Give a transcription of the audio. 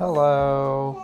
Hello.